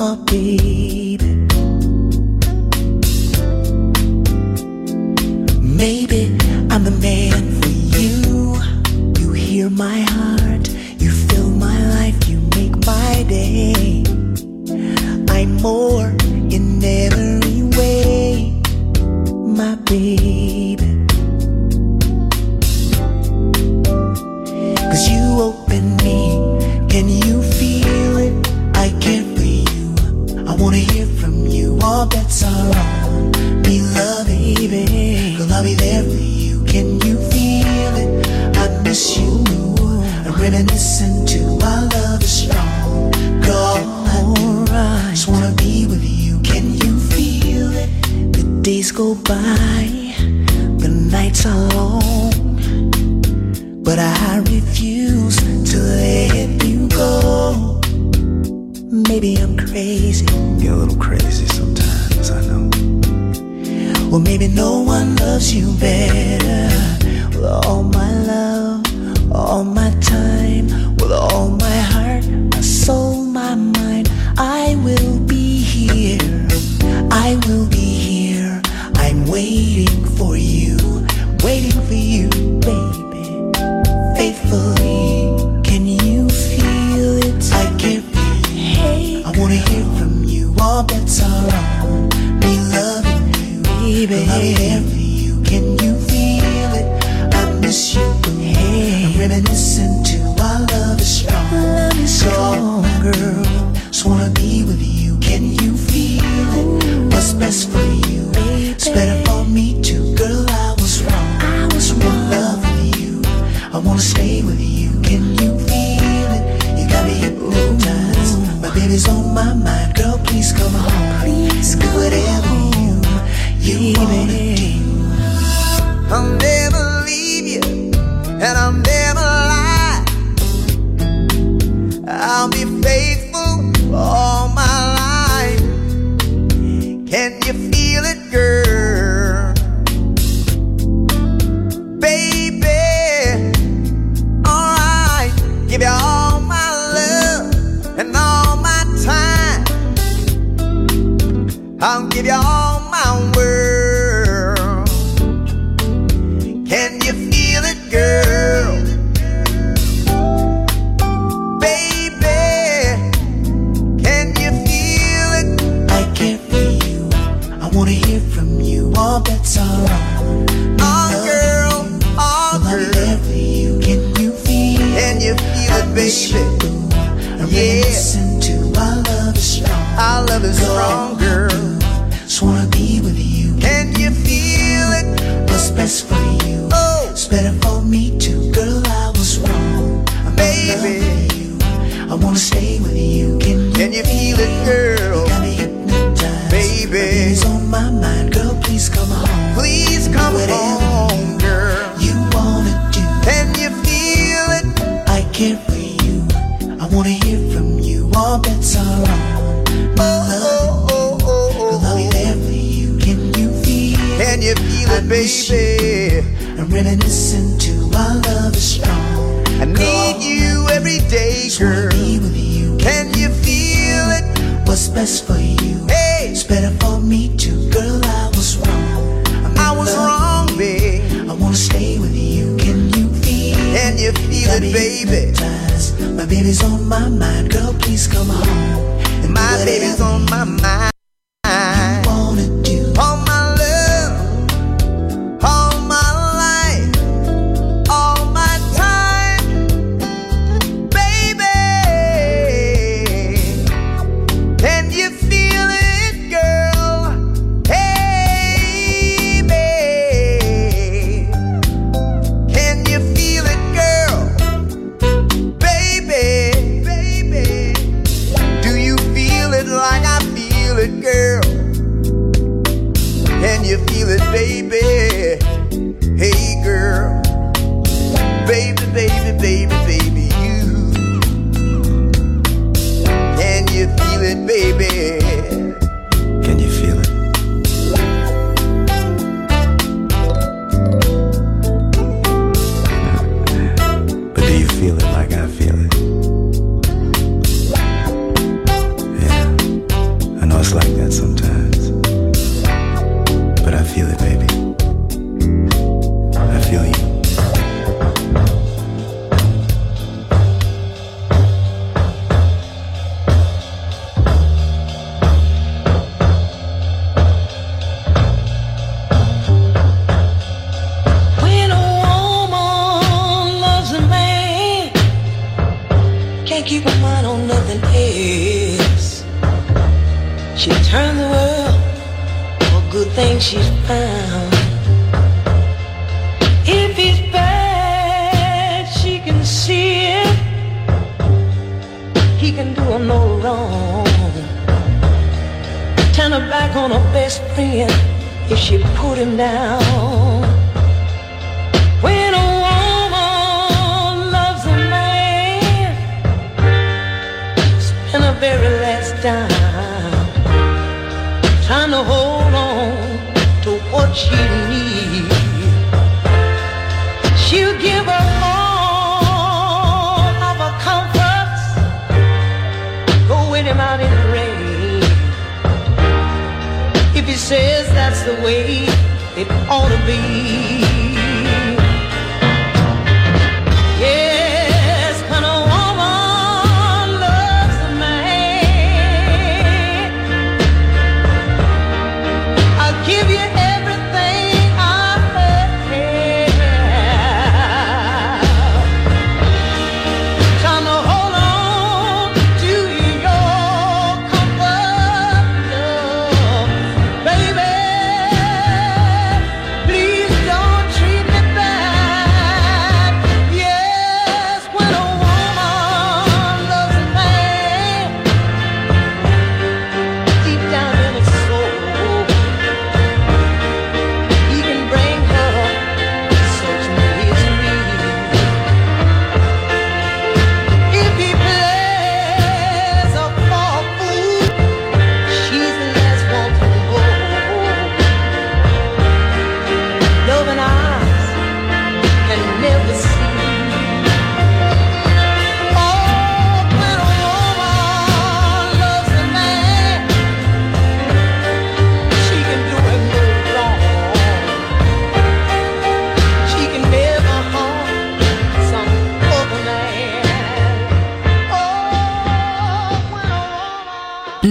upbeat. maybe I'm crazy. Get a little crazy sometimes, I know. Well, maybe no one loves you better. Well, all my baby. And yeah. listen to I love is strong. Our love is strong. best for you. Hey. It's better for me too, girl. I was wrong. I, I was wrong, babe. I wanna stay with you. Can you feel? Can you feel it, baby? My baby's on my mind, girl. Please come home. And my baby's on my mind. baby. can do her no wrong. Turn her back on her best friend if she put him down. When a woman loves a man, spend her very last time. trying to hold on to what she needs. the way it ought to be.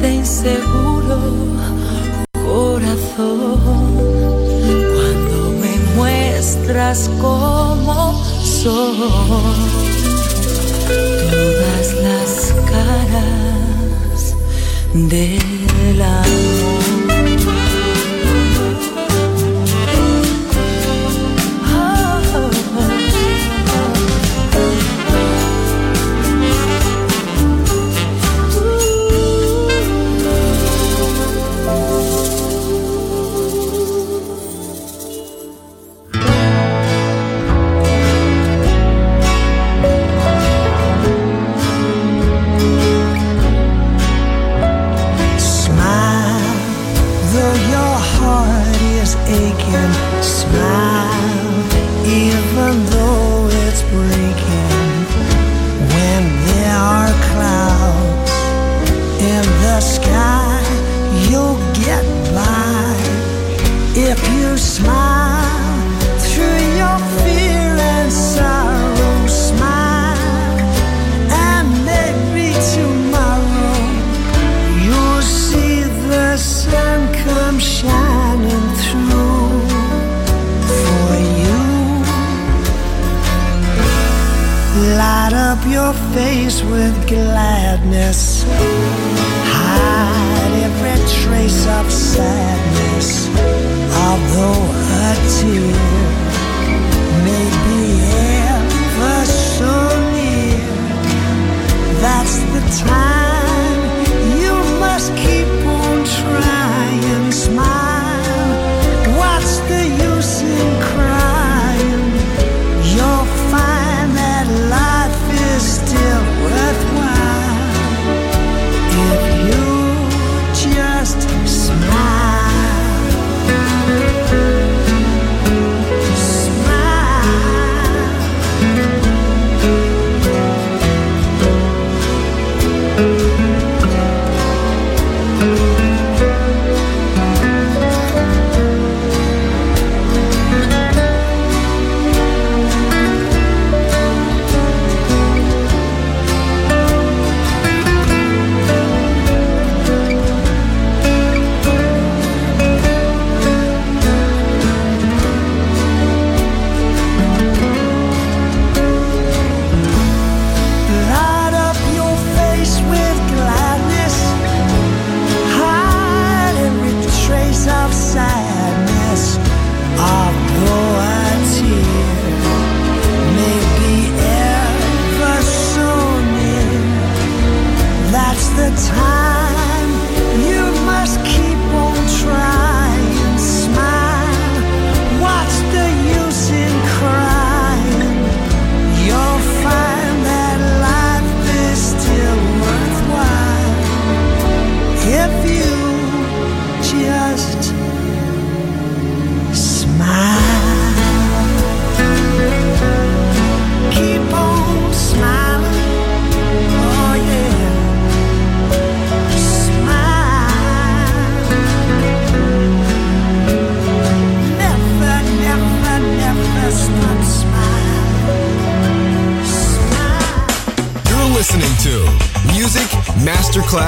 de inseguro corazón cuando me muestras como son todas las caras del amor.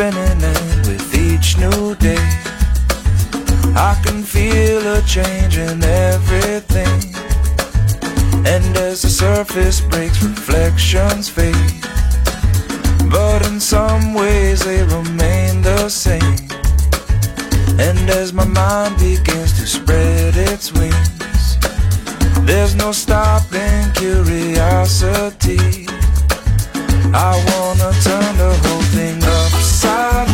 Spinning, and with each new day, I can feel a change in everything. And as the surface breaks, reflections fade. But in some ways, they remain the same. And as my mind begins to spread its wings, there's no stopping curiosity. I wanna turn the whole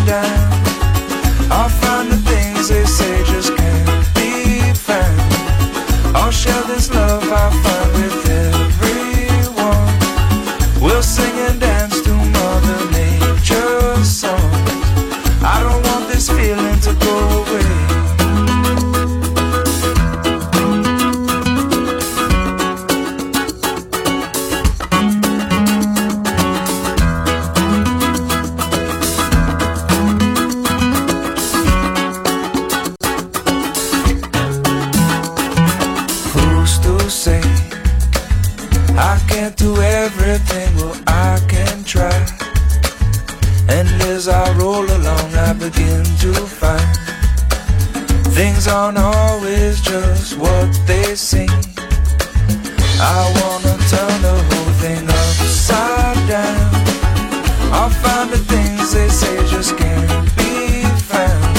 I'll find the things they say just can't be found. I'll share this love I find as I roll along, I begin to find things aren't always just what they seem. I wanna turn the whole thing upside down. I'll find the things they say just can't be found.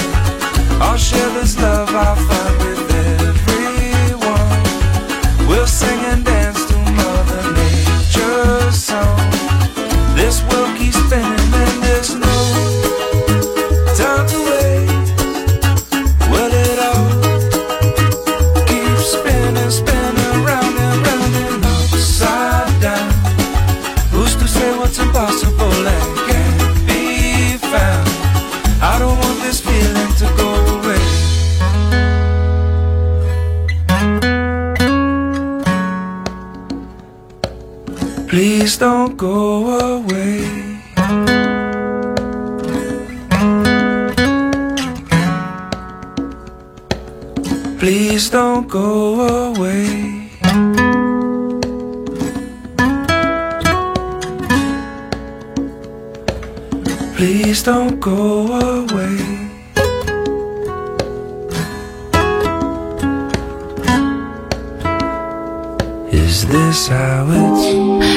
I'll share this love I find Please don't go away. Please don't go away. Please don't go away. Is this how it's?